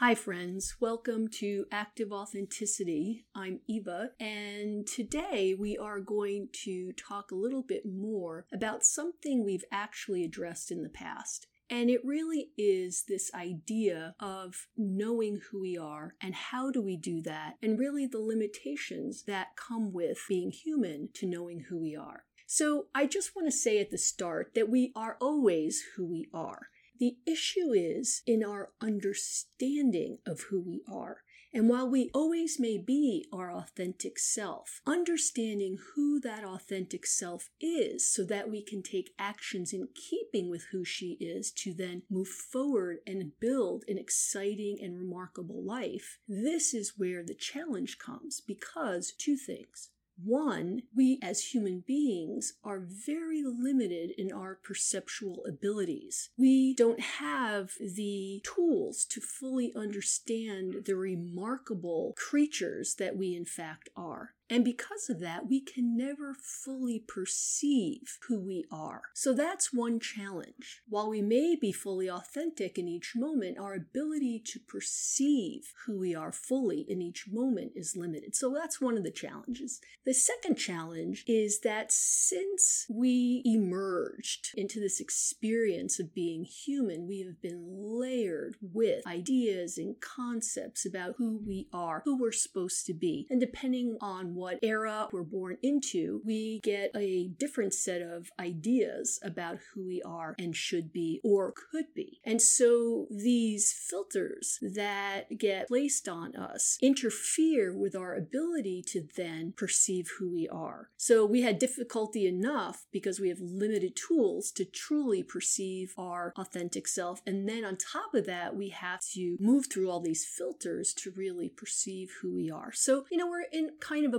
Hi, friends. Welcome to Active Authenticity. I'm Eva, and today we are going to talk a little bit more about something we've actually addressed in the past. And it really is this idea of knowing who we are and how do we do that, and really the limitations that come with being human to knowing who we are. So, I just want to say at the start that we are always who we are. The issue is in our understanding of who we are. And while we always may be our authentic self, understanding who that authentic self is so that we can take actions in keeping with who she is to then move forward and build an exciting and remarkable life, this is where the challenge comes because two things. One, we as human beings are very limited in our perceptual abilities. We don't have the tools to fully understand the remarkable creatures that we in fact are. And because of that, we can never fully perceive who we are. So that's one challenge. While we may be fully authentic in each moment, our ability to perceive who we are fully in each moment is limited. So that's one of the challenges. The second challenge is that since we emerged into this experience of being human, we have been layered with ideas and concepts about who we are, who we're supposed to be. And depending on what era we're born into, we get a different set of ideas about who we are and should be or could be. And so these filters that get placed on us interfere with our ability to then perceive who we are. So we had difficulty enough because we have limited tools to truly perceive our authentic self. And then on top of that, we have to move through all these filters to really perceive who we are. So, you know, we're in kind of a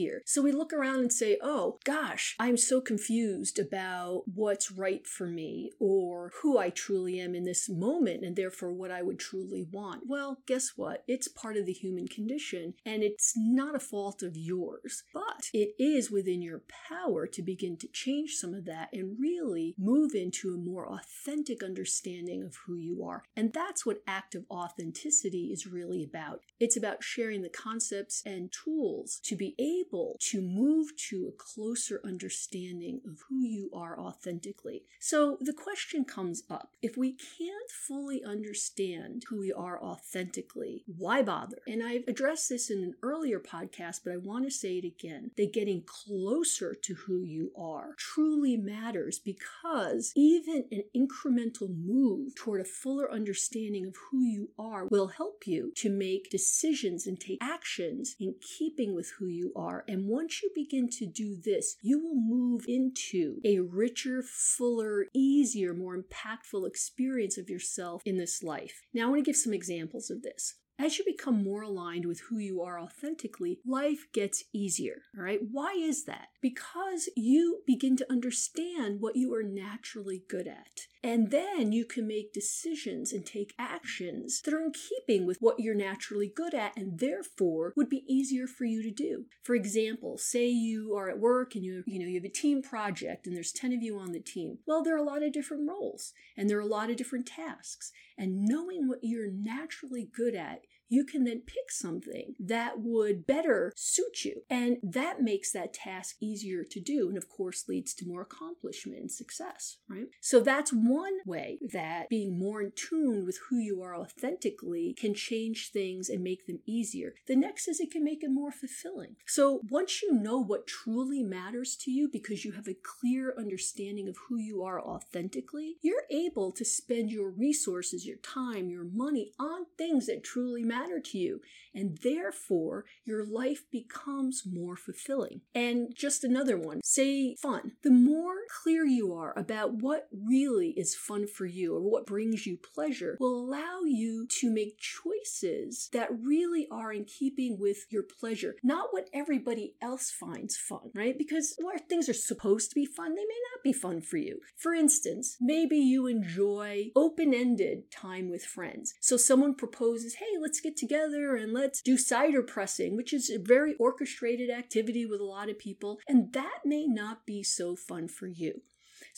here. So we look around and say, oh gosh, I'm so confused about what's right for me or who I truly am in this moment and therefore what I would truly want. Well, guess what? It's part of the human condition and it's not a fault of yours, but it is within your power to begin to change some of that and really move into a more authentic understanding of who you are. And that's what active authenticity is really about. It's about sharing the concepts and tools to be able to move to a closer understanding of who you are authentically. So the question comes up if we can't fully understand who we are authentically, why bother? And I've addressed this in an earlier podcast, but I want to say it again that getting closer to who you are truly matters because even an incremental move toward a fuller understanding of who you are will help you to make decisions and take actions in keeping with who you are. And once you begin to do this, you will move into a richer, fuller, easier, more impactful experience of yourself in this life. Now, I want to give some examples of this. As you become more aligned with who you are authentically, life gets easier. All right. Why is that? Because you begin to understand what you are naturally good at. And then you can make decisions and take actions that are in keeping with what you're naturally good at and therefore would be easier for you to do. For example, say you are at work and you you know you have a team project and there's 10 of you on the team. Well, there are a lot of different roles and there are a lot of different tasks. And knowing what you're naturally good at you can then pick something that would better suit you. And that makes that task easier to do. And of course, leads to more accomplishment and success, right? So that's one way that being more in tune with who you are authentically can change things and make them easier. The next is it can make it more fulfilling. So once you know what truly matters to you because you have a clear understanding of who you are authentically, you're able to spend your resources, your time, your money on things that truly matter matter to you. And therefore, your life becomes more fulfilling. And just another one say fun. The more clear you are about what really is fun for you or what brings you pleasure, will allow you to make choices that really are in keeping with your pleasure, not what everybody else finds fun, right? Because where things are supposed to be fun, they may not be fun for you. For instance, maybe you enjoy open ended time with friends. So someone proposes, hey, let's get together and let's do cider pressing, which is a very orchestrated activity with a lot of people, and that may not be so fun for you.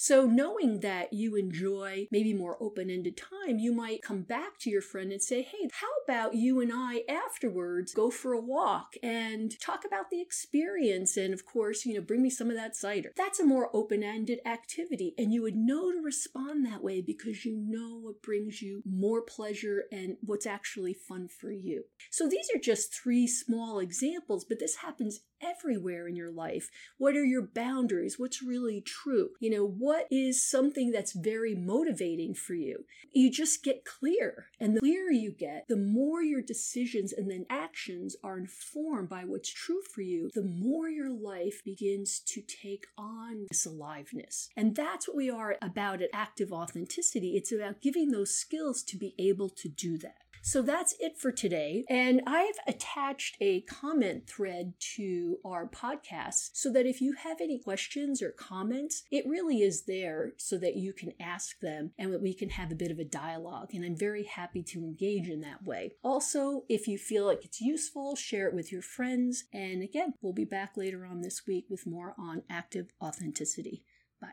So, knowing that you enjoy maybe more open ended time, you might come back to your friend and say, Hey, how about you and I afterwards go for a walk and talk about the experience? And of course, you know, bring me some of that cider. That's a more open ended activity. And you would know to respond that way because you know what brings you more pleasure and what's actually fun for you. So, these are just three small examples, but this happens everywhere in your life. What are your boundaries? What's really true? You know, what is something that's very motivating for you? You just get clear. And the clearer you get, the more your decisions and then actions are informed by what's true for you, the more your life begins to take on this aliveness. And that's what we are about at Active Authenticity. It's about giving those skills to be able to do that. So that's it for today. And I've attached a comment thread to our podcast so that if you have any questions or comments, it really is there so that you can ask them and we can have a bit of a dialogue. And I'm very happy to engage in that way. Also, if you feel like it's useful, share it with your friends. And again, we'll be back later on this week with more on active authenticity. Bye.